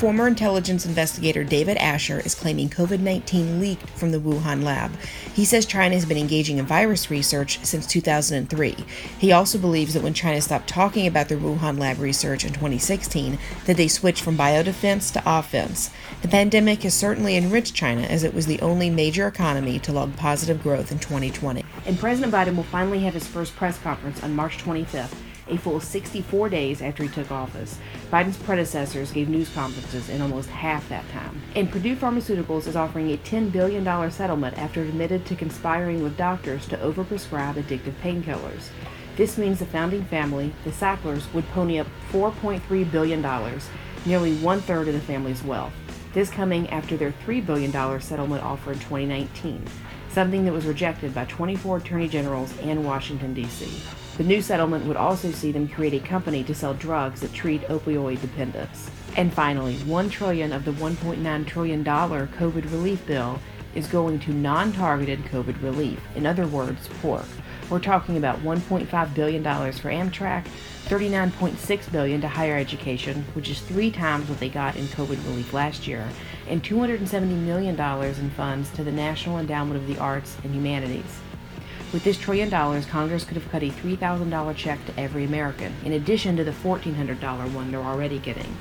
Former intelligence investigator David Asher is claiming COVID 19 leaked from the Wuhan lab. He says China has been engaging in virus research since 2003. He also believes that when China stopped talking about their Wuhan lab research in 2016, that they switched from biodefense to offense. The pandemic has certainly enriched China as it was the only major economy to log positive growth in 2020. And President Biden will finally have his first press conference on March 25th a full 64 days after he took office. Biden's predecessors gave news conferences in almost half that time. And Purdue Pharmaceuticals is offering a $10 billion settlement after it admitted to conspiring with doctors to overprescribe addictive painkillers. This means the founding family, the Sacklers, would pony up $4.3 billion, nearly one third of the family's wealth. This coming after their $3 billion settlement offer in 2019, something that was rejected by 24 attorney generals and Washington, D.C. The new settlement would also see them create a company to sell drugs that treat opioid dependence. And finally, 1 trillion of the 1.9 trillion dollar COVID relief bill is going to non-targeted COVID relief. In other words, pork. We're talking about 1.5 billion dollars for Amtrak, 39.6 billion to higher education, which is 3 times what they got in COVID relief last year, and 270 million dollars in funds to the National Endowment of the Arts and Humanities. With this trillion dollars, Congress could have cut a $3,000 check to every American, in addition to the $1,400 one they're already getting.